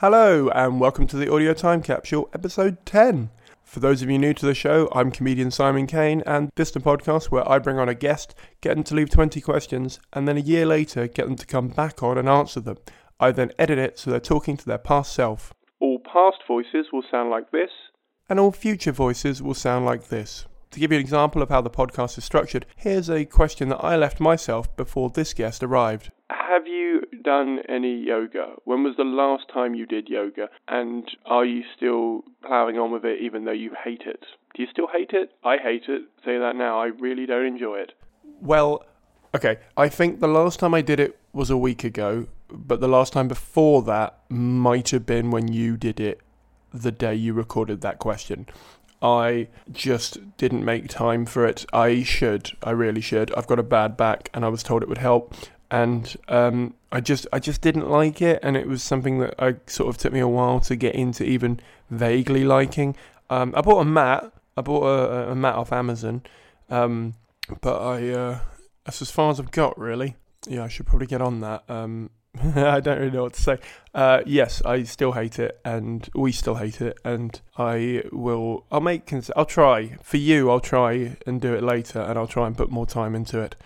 Hello, and welcome to the Audio Time Capsule, episode 10. For those of you new to the show, I'm comedian Simon Caine, and this is the podcast where I bring on a guest, get them to leave 20 questions, and then a year later get them to come back on and answer them. I then edit it so they're talking to their past self. All past voices will sound like this, and all future voices will sound like this. To give you an example of how the podcast is structured, here's a question that I left myself before this guest arrived. Have you done any yoga? When was the last time you did yoga? And are you still ploughing on with it even though you hate it? Do you still hate it? I hate it. Say that now. I really don't enjoy it. Well, okay. I think the last time I did it was a week ago, but the last time before that might have been when you did it the day you recorded that question. I just didn't make time for it. I should. I really should. I've got a bad back, and I was told it would help and um, I just I just didn't like it, and it was something that I sort of took me a while to get into even vaguely liking. Um, I bought a mat. I bought a, a mat off Amazon, um, but I uh, that's as far as I've got really. Yeah, I should probably get on that. Um, I don't really know what to say. Uh, yes, I still hate it, and we still hate it, and I will. I'll make. Cons- I'll try for you. I'll try and do it later, and I'll try and put more time into it.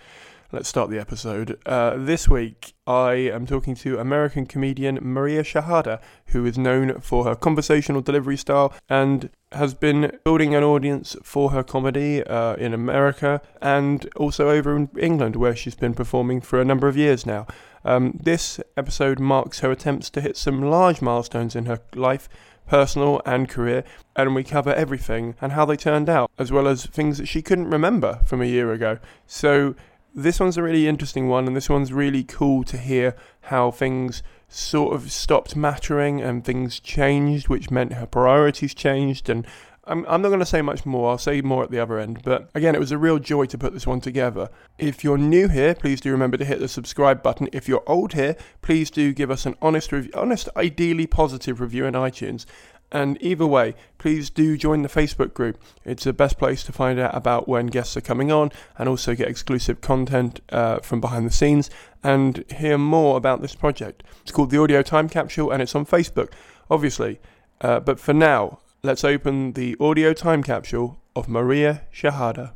Let's start the episode. Uh, this week, I am talking to American comedian Maria Shehata, who is known for her conversational delivery style and has been building an audience for her comedy uh, in America and also over in England, where she's been performing for a number of years now. Um, this episode marks her attempts to hit some large milestones in her life personal and career, and we cover everything and how they turned out, as well as things that she couldn't remember from a year ago. So this one's a really interesting one, and this one's really cool to hear how things sort of stopped mattering and things changed, which meant her priorities changed. And I'm, I'm not going to say much more, I'll say more at the other end. But again, it was a real joy to put this one together. If you're new here, please do remember to hit the subscribe button. If you're old here, please do give us an honest review, honest, ideally positive review in iTunes. And either way, please do join the Facebook group. It's the best place to find out about when guests are coming on and also get exclusive content uh, from behind the scenes and hear more about this project. It's called the Audio Time Capsule and it's on Facebook, obviously. Uh, but for now, let's open the audio time capsule of Maria Shehata.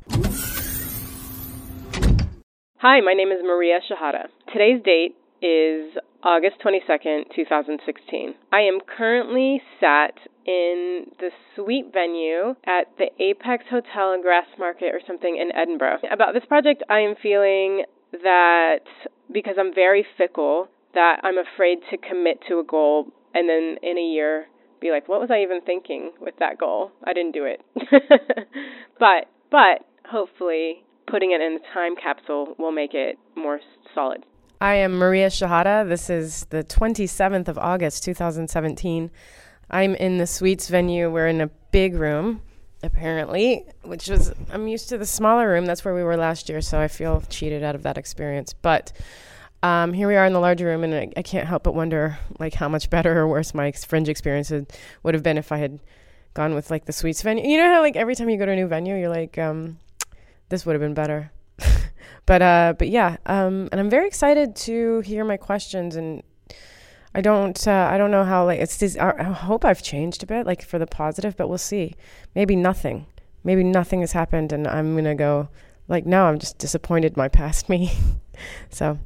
Hi, my name is Maria Shehata. Today's date is August 22nd, 2016. I am currently sat in the suite venue at the Apex Hotel in Grassmarket or something in Edinburgh. About this project, I am feeling that because I'm very fickle, that I'm afraid to commit to a goal and then in a year be like, what was I even thinking with that goal? I didn't do it. but but hopefully putting it in a time capsule will make it more solid. I am Maria Shehata. This is the 27th of August, 2017. I'm in the Suites venue. We're in a big room, apparently, which was, I'm used to the smaller room. That's where we were last year, so I feel cheated out of that experience. But um, here we are in the larger room, and I, I, can't help but wonder, like, how much better or worse my fringe experience would, have been if I had gone with, like, the Suites venue. You know how, like, every time you go to a new venue, you're like, um, this would have been better. But uh, but yeah, um, and I'm very excited to hear my questions. And I don't uh, I don't know how like it's. This, I hope I've changed a bit, like for the positive, but we'll see. Maybe nothing. Maybe nothing has happened, and I'm gonna go like no, I'm just disappointed my past me. so.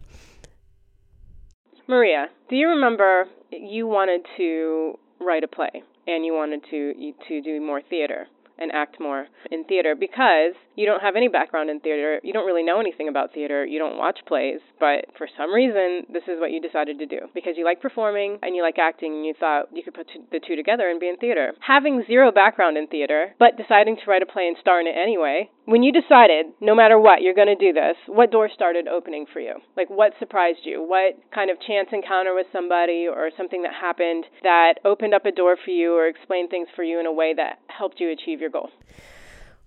Maria, do you remember you wanted to write a play and you wanted to to do more theater? And act more in theater because you don't have any background in theater. You don't really know anything about theater. You don't watch plays, but for some reason, this is what you decided to do because you like performing and you like acting and you thought you could put the two together and be in theater. Having zero background in theater, but deciding to write a play and star in it anyway, when you decided, no matter what, you're going to do this, what door started opening for you? Like, what surprised you? What kind of chance encounter with somebody or something that happened that opened up a door for you or explained things for you in a way that helped you achieve your goal?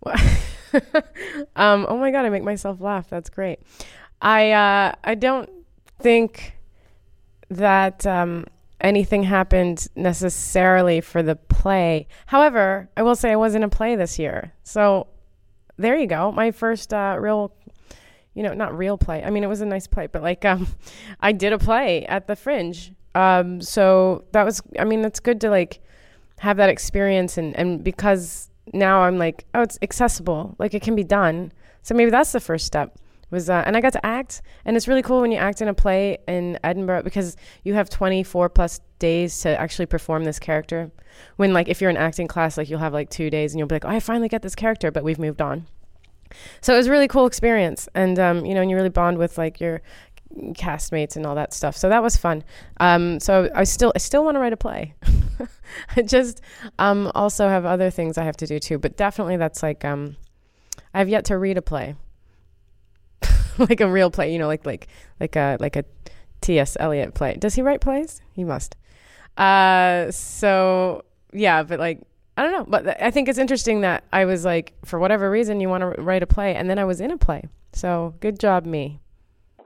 um, oh my god, I make myself laugh. That's great. I uh, I don't think that um, anything happened necessarily for the play. However, I will say I was in a play this year, so there you go. My first uh, real, you know, not real play. I mean, it was a nice play, but like um, I did a play at the Fringe Um, so that was, I mean, it's good to like have that experience and, and because now I'm like, oh, it's accessible. Like it can be done. So maybe that's the first step was uh, and I got to act. And it's really cool when you act in a play in Edinburgh because you have 24 plus days to actually perform this character. When like if you're in acting class like you'll have like 2 days and you'll be like oh, I finally get this character but we've moved on. So it was a really cool experience. And um, you know and you really bond with like your castmates and all that stuff. So that was fun. Um, so I still I still want to write a play. I just um, also have other things I have to do too but definitely that's like um, I've yet to read a play like a real play, you know, like like like a like a T.S. Eliot play. Does he write plays? He must. Uh, so yeah, but like I don't know, but I think it's interesting that I was like, for whatever reason, you want to write a play, and then I was in a play. So good job, me.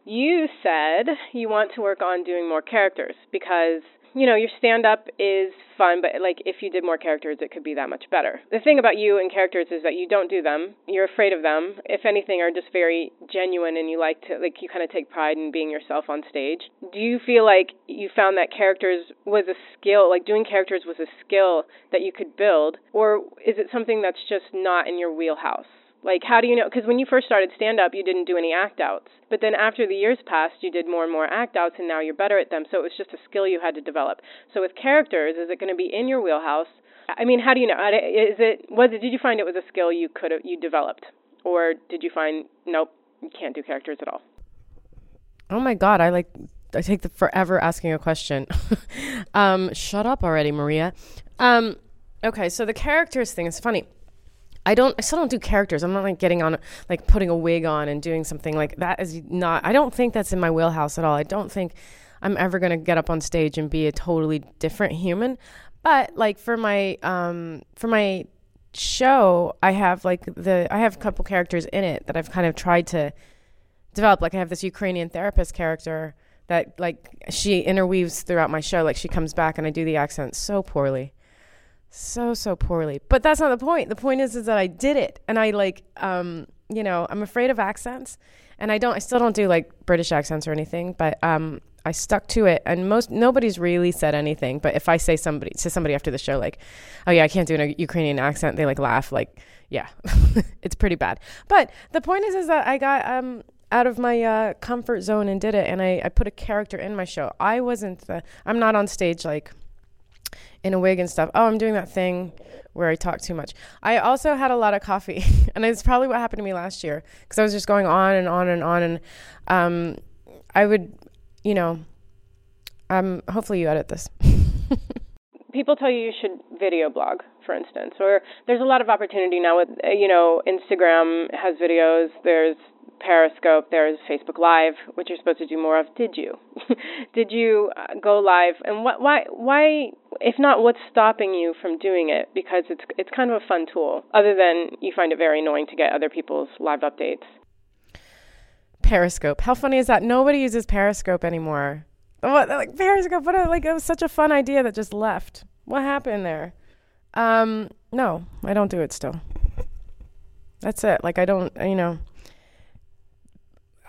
You said you want to work on doing more characters because you know, your stand up is fun, but like if you did more characters, it could be that much better. The thing about you and characters is that you don't do them. You're afraid of them. If anything, are just very genuine and you like to, like, you kind of take pride in being yourself on stage. Do you feel like you found that characters was a skill, like doing characters was a skill that you could build, or is it something that's just not in your wheelhouse? Like, how do you know? Because when you first started stand up, you didn't do any act outs. But then after the years passed, you did more and more act outs, and now you're better at them. So it was just a skill you had to develop. So with characters, is it going to be in your wheelhouse? I mean, how do you know? Is it was it? Did you find it was a skill you could you developed, or did you find nope, you can't do characters at all? Oh my god, I like I take the forever asking a question. um, shut up already, Maria. Um, okay, so the characters thing is funny I don't I still don't do characters. I'm not like getting on like putting a wig on and doing something like that is not I don't think that's in my wheelhouse at all. I don't think I'm ever to get up on stage and be a totally different human. But like for my um for my show, I have like the I have a couple characters in it that I've kind of tried to develop. Like I have this Ukrainian therapist character that like she interweaves throughout my show. Like she comes back and I do the accent so poorly so so poorly. But that's not the point. The point is is that i did it. And i like um you know i'm afraid of accents. And i don't i still don't do like british accents or anything. But um i stuck to it. And most nobody's really said anything. But if i say somebody to somebody after the show like oh yeah i can't do a ukrainian accent they like laugh. Like yeah it's pretty bad. But the point is is that i got um out of my uh, comfort zone and did it. And I, I put a character in my show. I wasn't the i'm not on stage like in a wig and stuff. Oh, I'm doing that thing where I talk too much. I also had a lot of coffee, and it's probably what happened to me last year because I was just going on and on and on, and um, I would, you know, um, hopefully you edit this. People tell you you should video blog, for instance, or there's a lot of opportunity now with, you know, Instagram has videos. There's Periscope, there's Facebook Live, which you're supposed to do more of. Did you? Did you uh, go live? And what, why, why, if not, what's stopping you from doing it? Because it's it's kind of a fun tool. Other than you find it very annoying to get other people's live updates. Periscope. How funny is that? Nobody uses Periscope anymore. What like Periscope? What a, like it was such a fun idea that just left. What happened there? Um, no, I don't do it still. That's it. Like I don't, you know.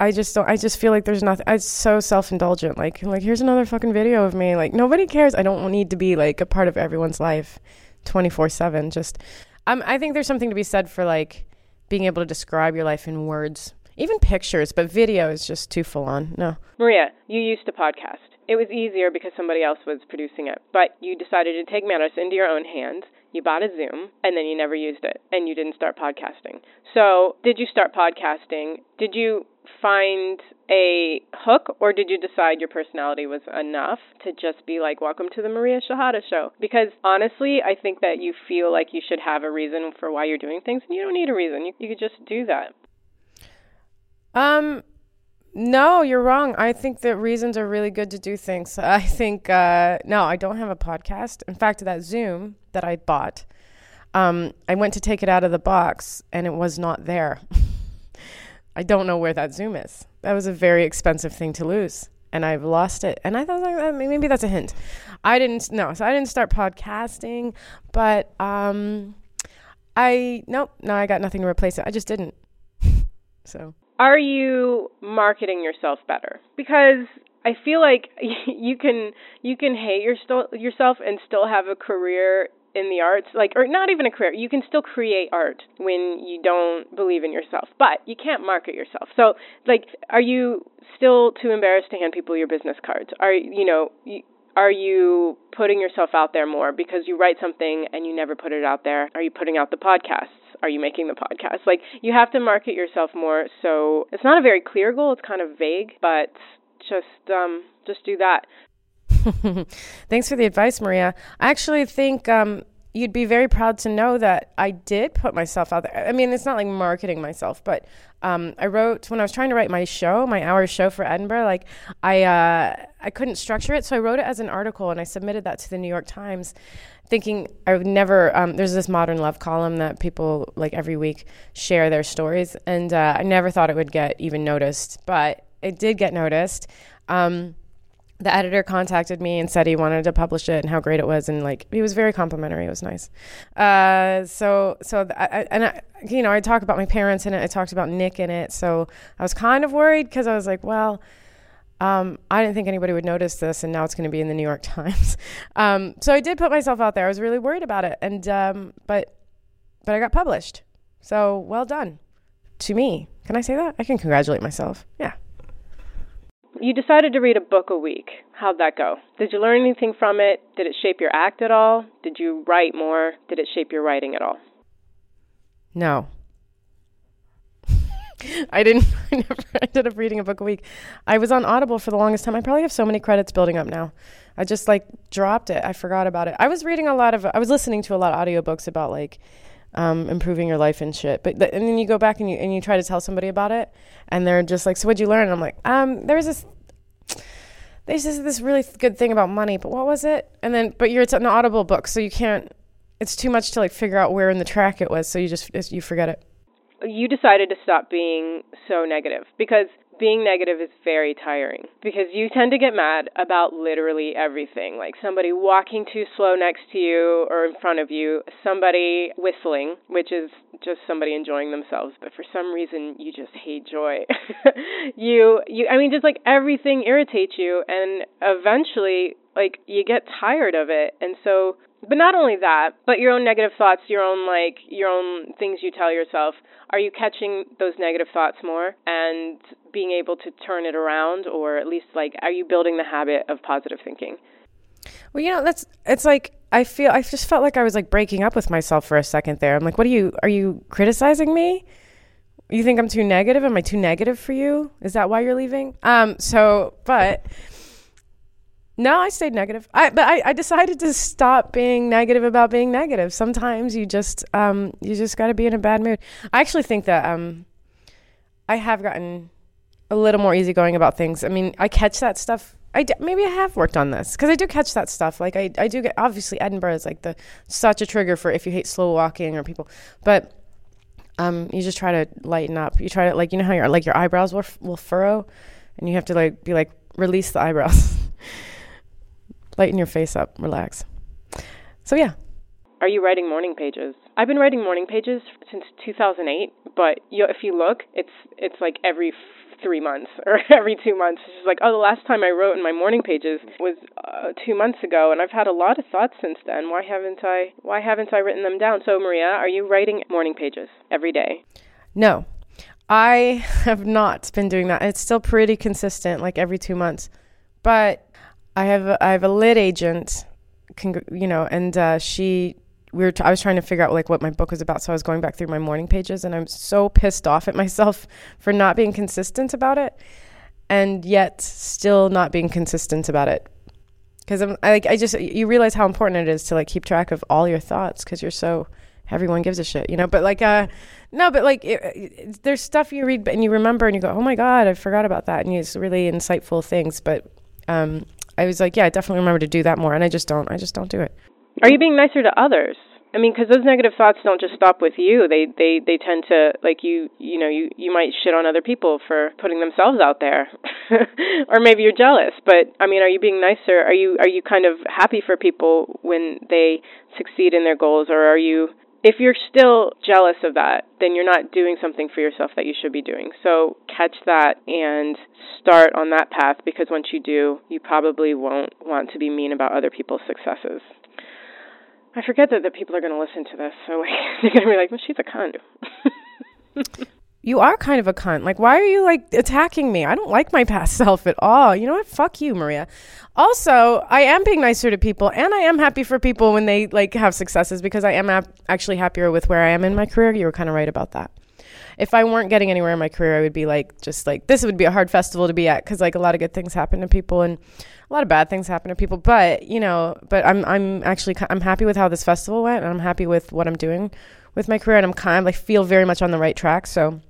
I just don't. I just feel like there's nothing. It's so self indulgent. Like, like here's another fucking video of me. Like nobody cares. I don't need to be like a part of everyone's life, twenty four seven. Just, um, I think there's something to be said for like being able to describe your life in words, even pictures. But video is just too full on. No. Maria, you used to podcast. It was easier because somebody else was producing it, but you decided to take matters into your own hands. You bought a Zoom and then you never used it and you didn't start podcasting. So, did you start podcasting? Did you find a hook or did you decide your personality was enough to just be like welcome to the Maria Shehata show because honestly I think that you feel like you should have a reason for why you're doing things and you don't need a reason. You, you could just do that. Um no you're wrong. I think that reasons are really good to do things. I think uh no I don't have a podcast. In fact that Zoom that I bought um I went to take it out of the box and it was not there I don't know where that Zoom is. That was a very expensive thing to lose, and I've lost it. And I thought like, maybe that's a hint. I didn't no, so I didn't start podcasting, but um, I nope, no, I got nothing to replace it. I just didn't. so, are you marketing yourself better? Because I feel like you can you can hate your st- yourself and still have a career in the arts like or not even a career you can still create art when you don't believe in yourself but you can't market yourself. So like are you still too embarrassed to hand people your business cards? Are you know are you putting yourself out there more because you write something and you never put it out there? Are you putting out the podcasts? Are you making the podcast? Like you have to market yourself more. So it's not a very clear goal. It's kind of vague but just um just do that Thanks for the advice, Maria. I actually think um, you'd be very proud to know that I did put myself out there. I mean, it's not like marketing myself, but um, I wrote when I was trying to write my show, my hour show for Edinburgh. Like I, uh, I couldn't structure it, so I wrote it as an article and I submitted that to the New York Times, thinking I would never. Um, there's this modern love column that people like every week share their stories, and uh, I never thought it would get even noticed, but it did get noticed. Um, the editor contacted me and said he wanted to publish it and how great it was and like he was very complimentary. It was nice. Uh, so so I, and I, you know i talk about my parents in it. I talked about nick in it. So i was kind of worried because i was like well um, i didn't think anybody would notice this and now it's going to be in the new york times. Um, so i did put myself out there. I was really worried about it and um, but but i got published. So well done to me. Can i say that? I can congratulate myself. Yeah you decided to read a book a week. How'd that go? Did you learn anything from it? Did it shape your act at all? Did you write more? Did it shape your writing at all? No. I didn't. I never ended up reading a book a week. I was on Audible for the longest time. I probably have so many credits building up now. I just like dropped it. I forgot about it. I was reading a lot of. I was listening to a lot of audiobooks about like um, improving your life and shit. But th- and then you go back and you and you try to tell somebody about it, and they're just like, "So what'd you learn?" And I'm like, um, "There was this." There's this, this really good thing about money, but what was it? And then, but you're it's an audible book, so you can't. It's too much to like figure out where in the track it was, so you just you forget it. You decided to stop being so negative because being negative is very tiring because you tend to get mad about literally everything. Like somebody walking too slow next to you or in front of you, somebody whistling, which is just somebody enjoying themselves, but for some reason you just hate joy. you you I mean just like everything irritates you and eventually like you get tired of it. And so but not only that, but your own negative thoughts, your own like your own things you tell yourself. Are you catching those negative thoughts more and being able to turn it around or at least like are you building the habit of positive thinking? Well, you know, that's it's like I feel I just felt like I was like breaking up with myself for a second there. I'm like, "What are you are you criticizing me?" You think I'm too negative? Am I too negative for you? Is that why you're leaving? Um so, but no, I stayed negative. I but I, I decided to stop being negative about being negative. Sometimes you just um you just got to be in a bad mood. I actually think that um I have gotten a little more easygoing about things. I mean, I catch that stuff. I d- maybe I have worked on this because I do catch that stuff. Like I, I do get obviously Edinburgh is like the such a trigger for if you hate slow walking or people, but um, you just try to lighten up. You try to like you know how your like your eyebrows will, will furrow, and you have to like be like release the eyebrows. lighten your face up, relax. So yeah. Are you writing morning pages? I've been writing morning pages since 2008, but you, if you look, it's it's like every three months or every two months. It's just like, oh, the last time I wrote in my morning pages was uh, two months ago, and I've had a lot of thoughts since then. Why haven't I? Why haven't I written them down? So, Maria, are you writing morning pages every day? No, I have not been doing that. It's still pretty consistent, like every two months, but I have a, I have a lit agent, you know, and uh, she we were t- I was trying to figure out like what my book was about, so I was going back through my morning pages, and I'm so pissed off at myself for not being consistent about it, and yet still not being consistent about it. Because I'm I, like I just you realize how important it is to like keep track of all your thoughts because you're so everyone gives a shit, you know. But like uh no, but like it, it, there's stuff you read and you remember and you go, oh my god, I forgot about that, and it's really insightful things. But um, I was like, yeah, I definitely remember to do that more, and I just don't. I just don't do it. Are you being nicer to others? I mean, because those negative thoughts don't just stop with you. They they they tend to like you. You know, you you might shit on other people for putting themselves out there, or maybe you're jealous. But I mean, are you being nicer? Are you are you kind of happy for people when they succeed in their goals, or are you if you're still jealous of that, then you're not doing something for yourself that you should be doing. So catch that and start on that path because once you do, you probably won't want to be mean about other people's successes. I forget that the people are going to listen to this, so they're going to be like, well, she's a cunt. you are kind of a cunt. Like, why are you like attacking me? I don't like my past self at all. You know what? Fuck you, Maria. Also, I am being nicer to people, and I am happy for people when they like have successes because I am ap- actually happier with where I am in my career. You were kind of right about that. If I weren't getting anywhere in my career, I would be like, just like this would be a hard festival to be at because like a lot of good things happen to people and a lot of bad things happen to people. But you know, but I'm I'm actually I'm happy with how this festival went, and I'm happy with what I'm doing with my career, and I'm kind of like feel very much on the right track. So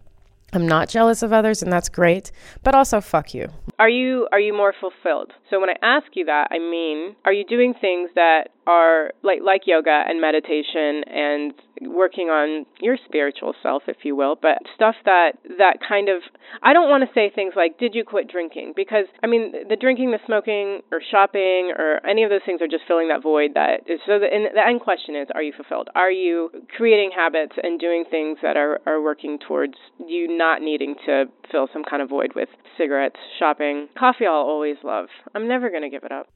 I'm not jealous of others, and that's great. But also, fuck you. Are you are you more fulfilled? So when I ask you that, I mean, are you doing things that are like like yoga and meditation and working on your spiritual self if you will but stuff that that kind of I don't want to say things like did you quit drinking? Because I mean the drinking the smoking or shopping or any of those things are just filling that void that is so the, the end question is are you fulfilled? Are you creating habits and doing things that are are working towards you not needing to fill some kind of void with cigarettes shopping? Coffee I'll always love. I'm never going to give it up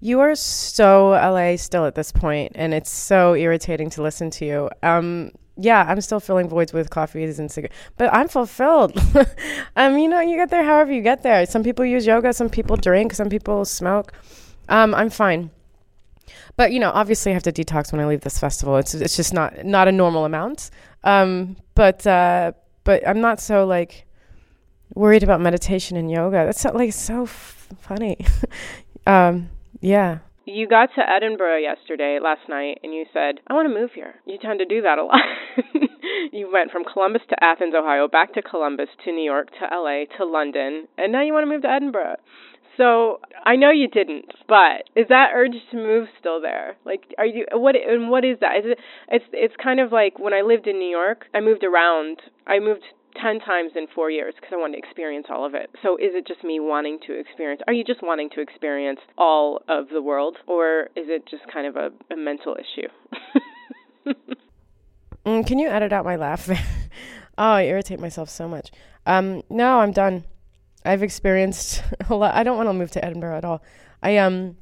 you are so LA still at this point, and it's so irritating to listen to you. Um, yeah, I'm still filling voids with coffees and cigarettes, but I'm fulfilled. um, you know, you get there however you get there. Some people use yoga, some people drink, some people smoke. Um, I'm fine. But you know, obviously, I have to detox when I leave this festival. It's it's just not not a normal amount. Um, but uh, but I'm not so like worried about meditation and yoga. That's like so f- funny. um, yeah. You got to Edinburgh yesterday, last night, and you said, I want to move here. You tend to do that a lot. you went from Columbus to Athens, Ohio, back to Columbus to New York to LA to London, and now you want to move to Edinburgh. So I know you didn't, but is that urge to move still there? Like, are you what? And what is that? Is it? It's it's kind of like when I lived in New York. I moved around. I moved 10 times in four years because I wanted to experience all of it. So is it just me wanting to experience? Are you just wanting to experience all of the world? Or is it just kind of a, a mental issue? mm, can you edit out my laugh there? oh, I irritate myself so much. Um, no, I'm done. I've experienced a lot. I don't want to move to Edinburgh at all. I um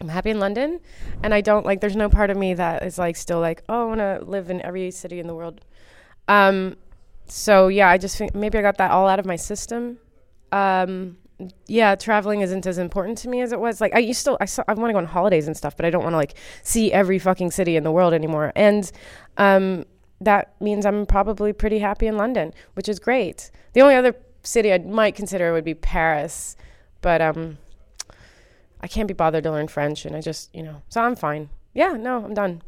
I'm happy in London and I don't like there's no part of me that is like still like, oh, I want to live in every city in the world. Um so yeah, I just think maybe I got that all out of my system. Um, yeah, traveling isn't as important to me as it was. Like I used to, I, I want to go on holidays and stuff, but I don't want to like see every fucking city in the world anymore. And um, that means I'm probably pretty happy in London, which is great. The only other city I might consider would be Paris, but um, I can't be bothered to learn French, and I just, you know, so I'm fine. Yeah, no, I'm done.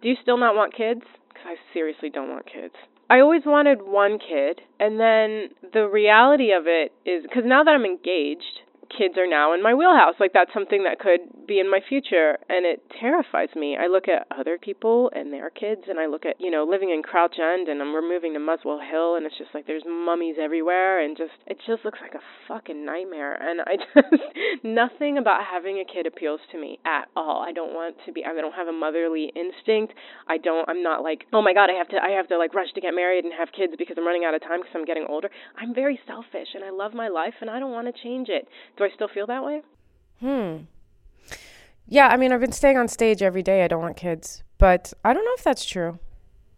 Do you still not want kids? Because I seriously don't want kids. I always wanted one kid, and then the reality of it is because now that I'm engaged, kids are now in my wheelhouse. Like that's something that could be in my future and it terrifies me. I look at other people and their kids and I look at, you know, living in Crouch End and I'm, we're moving to Muswell Hill and it's just like there's mummies everywhere and just it just looks like a fucking nightmare and I just nothing about having a kid appeals to me at all. I don't want to be I don't have a motherly instinct. I don't I'm not like, "Oh my god, I have to I have to like rush to get married and have kids because I'm running out of time because I'm getting older." I'm very selfish and I love my life and I don't want to change it. Do I still feel that way? Hmm. Yeah, I mean, I've been staying on stage every day. I don't want kids, but I don't know if that's true.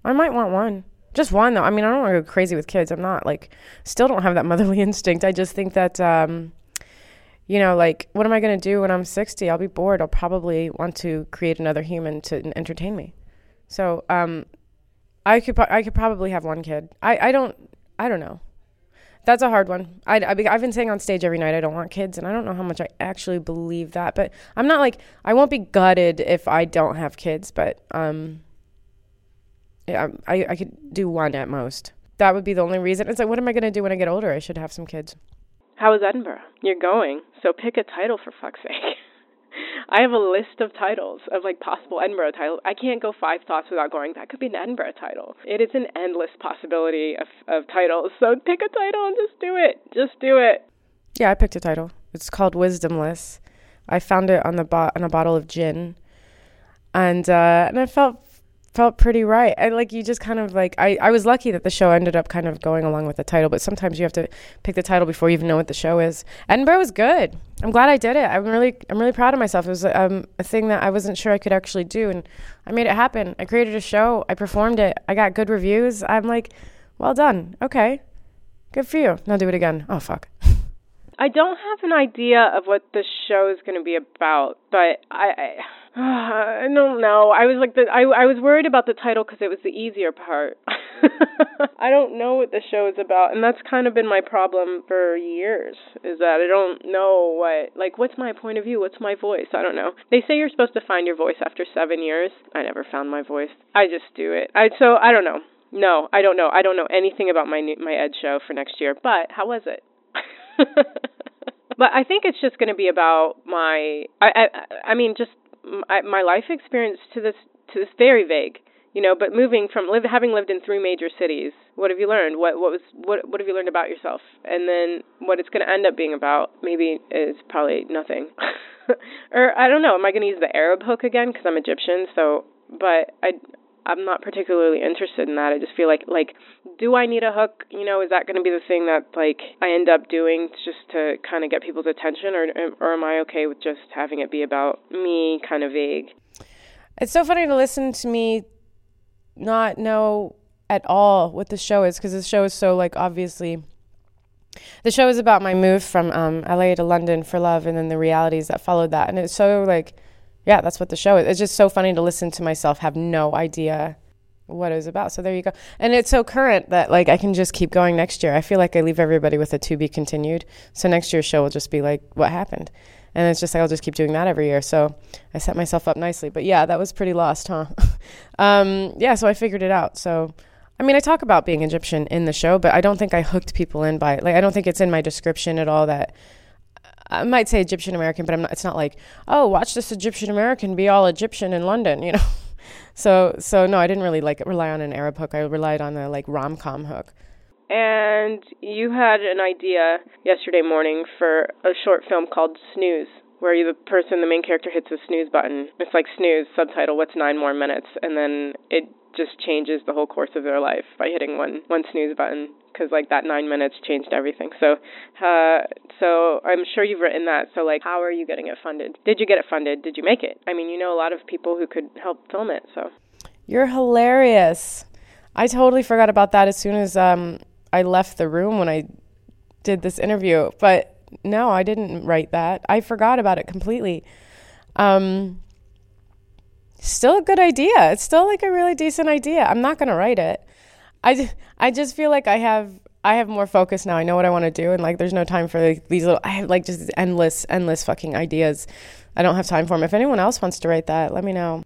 I might want one. Just one though. I mean, I don't want to go crazy with kids. I'm not like still don't have that motherly instinct. I just think that um you know, like what am I going to do when I'm 60? I'll be bored. I'll probably want to create another human to entertain me. So, um I could I could probably have one kid. I I don't I don't know. That's a hard one. I, I, have been saying on stage every night I don't want kids, and I don't know how much I actually believe that. But I'm not like I won't be gutted if I don't have kids. But um, yeah, I I could do one at most. That would be the only reason. It's like, what am I gonna do when I get older? I should have some kids. How is Edinburgh? You're going, so pick a title for fuck's sake. I have a list of titles of like possible Edinburgh titles. I can't go five thoughts without going. That could be an Edinburgh title. It is an endless possibility of of titles. So pick a title and just do it. Just do it. Yeah, I picked a title. It's called Wisdomless. I found it on the bo- on a bottle of gin, and uh, and I felt felt pretty right. I like you just kind of like I, I was lucky that the show ended up kind of going along with the title, but sometimes you have to pick the title before you even know what the show is. Edinburgh was good. I'm glad I did it. I'm really I'm really proud of myself. It was um, a thing that I wasn't sure I could actually do and I made it happen. I created a show, I performed it, I got good reviews. I'm like, well done. Okay. Good for you. Now do it again. Oh fuck. I don't have an idea of what the show is going to be about, but I, I I don't know. I was like the I I was worried about the title because it was the easier part. I don't know what the show is about, and that's kind of been my problem for years. Is that I don't know what like what's my point of view? What's my voice? I don't know. They say you're supposed to find your voice after seven years. I never found my voice. I just do it. I so I don't know. No, I don't know. I don't know anything about my my Ed show for next year. But how was it? but I think it's just going to be about my. I I I mean just my, my life experience to this to this very vague you know but moving from live having lived in three major cities what have you learned? What what was what what have you learned about yourself? And then what it's going to end up being about maybe is probably nothing. Or i don't know am i going to use the arab hook again? Because i'm egyptian so but i I'm not particularly interested in that. I just feel like like do I need a hook? You know, is that going to be the thing that like I end up doing just to kind of get people's attention or or am I okay with just having it be about me kind of vague? It's so funny to listen to me not know at all what the show is because the show is so like obviously the show is about my move from um, LA to London for love and then the realities that followed that and it's so like yeah, that's what the show is. It's just so funny to listen to myself have no idea what it was about. So there you go. And it's so current that like I can just keep going next year. I feel like I leave everybody with a to be continued. So next year's show will just be like what happened. And it's just like I'll just keep doing that every year. So I set myself up nicely. But yeah, that was pretty lost, huh? um, yeah, so I figured it out. So I mean, I talk about being Egyptian in the show, but I don't think I hooked people in by like I don't think it's in my description at all that I might say Egyptian American, but not, it's not like, oh, watch this Egyptian American be all Egyptian in London, you know. so so no, I didn't really like rely on an Arab hook. I relied on a like rom com hook. And you had an idea yesterday morning for a short film called Snooze, where you, the person, the main character, hits a snooze button. It's like snooze subtitle. What's nine more minutes? And then it just changes the whole course of their life by hitting one one snooze button because like that nine minutes changed everything. So, uh, so I'm sure you've written that. So like, how are you getting it funded? Did you get it funded? Did you make it? I mean, you know a lot of people who could help film it. So, you're hilarious. I totally forgot about that as soon as um, I left the room when I did this interview. But no, I didn't write that. I forgot about it completely. Um, still a good idea. It's still like a really decent idea. I'm not going to write it. I, I just feel like I have I have more focus now. I know what I want to do, and like there's no time for like, these little. I have like just endless, endless fucking ideas. I don't have time for them. If anyone else wants to write that, let me know.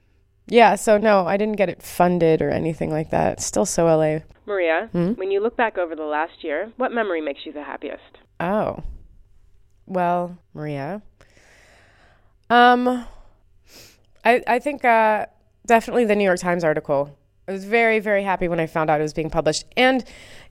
Yeah. So no, I didn't get it funded or anything like that. It's still so LA. Maria, hmm? when you look back over the last year, what memory makes you the happiest? Oh, well, Maria. Um, I I think uh, definitely the New York Times article I was very, very happy when I found out it was being published. And,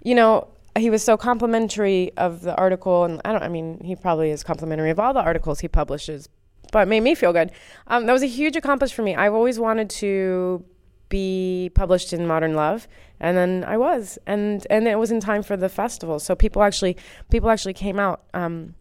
you know, he was so complimentary of the article, and I don't. I mean, he probably is complimentary of all the articles he publishes, but made me feel good. Um, that was a huge accomplishment for me. I've always wanted to be published in Modern Love, and then I was, and and it was in time for the festival. So people actually people actually came out um,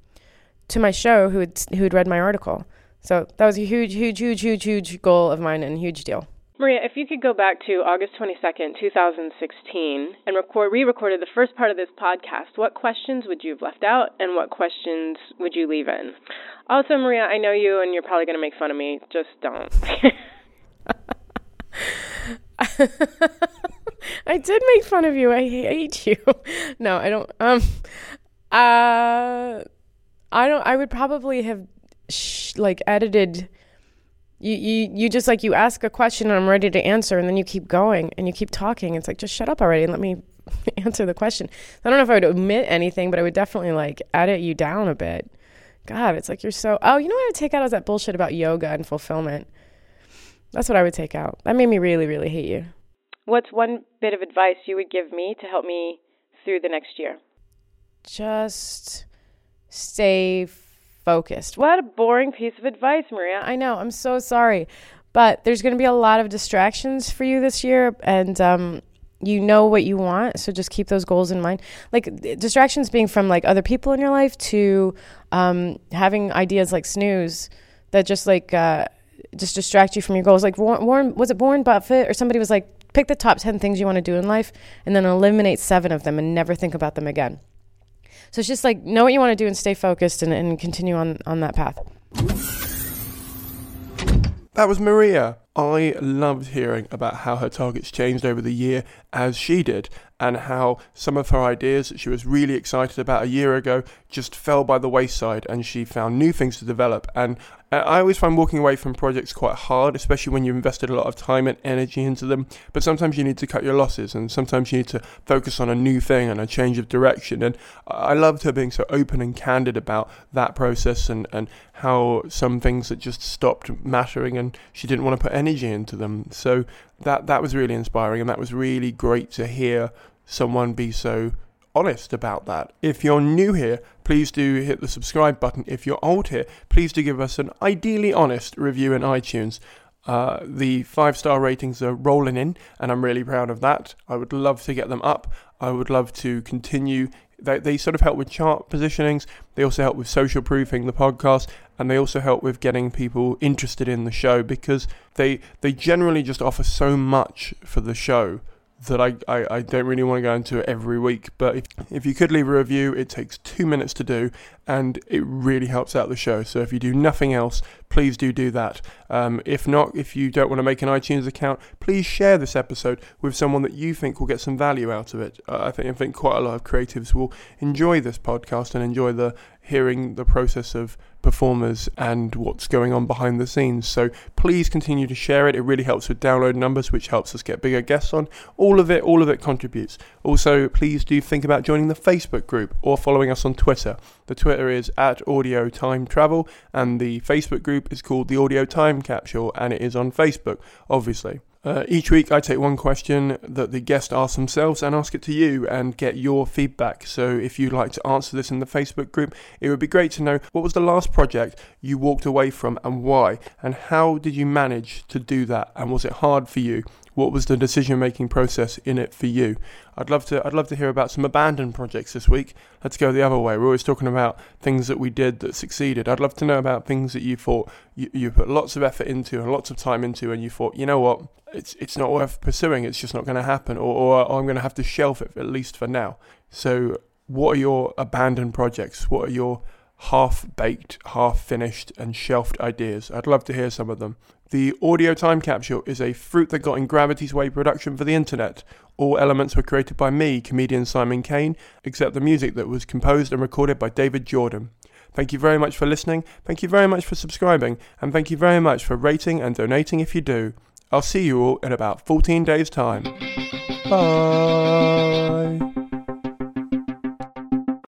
to my show who had who had read my article. So that was a huge, huge, huge, huge, huge goal of mine and a huge deal. Maria, if you could go back to August 22nd, 2016, and record, re-recorded the first part of this podcast, what questions would you have left out, and what questions would you leave in? Also, Maria, I know you, and you're probably going to make fun of me. Just don't. I did make fun of you. I hate you. No, I don't. Um, uh, I don't. I would probably have sh- like edited you, you you just like you ask a question and I'm ready to answer and then you keep going and you keep talking. It's like just shut up already and let me answer the question. I don't know if I would omit anything, but I would definitely like edit you down a bit. God, it's like you're so oh, you know what I would take out is that bullshit about yoga and fulfillment. That's what I would take out. That made me really, really hate you. What's one bit of advice you would give me to help me through the next year? Just stay focused. What a boring piece of advice, Maria. I know. I'm so sorry. But there's going to be a lot of distractions for you this year, and um, you know what you want, so just keep those goals in mind. Like distractions being from like other people in your life to um, having ideas like snooze that just like uh, just distract you from your goals. Like Warren, was it Warren Buffett or somebody was like, pick the top ten things you want to do in life, and then eliminate seven of them and never think about them again. So it's just like know what you want to do and stay focused and, and continue on on that path. That was Maria. I loved hearing about how her targets changed over the year as she did, and how some of her ideas that she was really excited about a year ago just fell by the wayside and she found new things to develop. And I always find walking away from projects quite hard, especially when you've invested a lot of time and energy into them. But sometimes you need to cut your losses, and sometimes you need to focus on a new thing and a change of direction. And I loved her being so open and candid about that process and, and how some things had just stopped mattering and she didn't want to put energy into them. So that that was really inspiring, and that was really great to hear someone be so honest about that. If you're new here, please do hit the subscribe button. If you're old here, please do give us an ideally honest review in iTunes. Uh, the five star ratings are rolling in, and I'm really proud of that. I would love to get them up. I would love to continue. They, they sort of help with chart positionings. They also help with social proofing the podcast, and they also help with getting people interested in the show because they they generally just offer so much for the show that I, I, I, don't really want to go into every week. But if, if you could leave a review, it takes two minutes to do and it really helps out the show. So if you do nothing else, please do do that. Um, if not, if you don't want to make an iTunes account, please share this episode with someone that you think will get some value out of it. Uh, I think I think quite a lot of creatives will enjoy this podcast and enjoy the hearing the process of performers and what's going on behind the scenes. So please continue to share it. It really helps with download numbers, which helps us get bigger guests on. All of it, all of it contributes. Also, please do think about joining the Facebook group or following us on Twitter. The Twitter is at Audio Time Travel, and the Facebook group is called the Audio Time Capsule, and it is on Facebook, obviously. Uh, each week, I take one question that the guest asks themselves and ask it to you and get your feedback. So, if you'd like to answer this in the Facebook group, it would be great to know what was the last project you walked away from and why, and how did you manage to do that, and was it hard for you? What was the decision making process in it for you? I'd love to I'd love to hear about some abandoned projects this week. Let's go the other way. We're always talking about things that we did that succeeded. I'd love to know about things that you thought you, you put lots of effort into and lots of time into and you thought, you know what, it's it's not worth pursuing, it's just not going to happen or, or, or I'm going to have to shelf it at least for now. So what are your abandoned projects? What are your half baked, half finished, and shelved ideas. I'd love to hear some of them. The audio time capsule is a fruit that got in Gravity's Way production for the internet. All elements were created by me, comedian Simon Caine, except the music that was composed and recorded by David Jordan. Thank you very much for listening, thank you very much for subscribing, and thank you very much for rating and donating if you do. I'll see you all in about 14 days' time. Bye.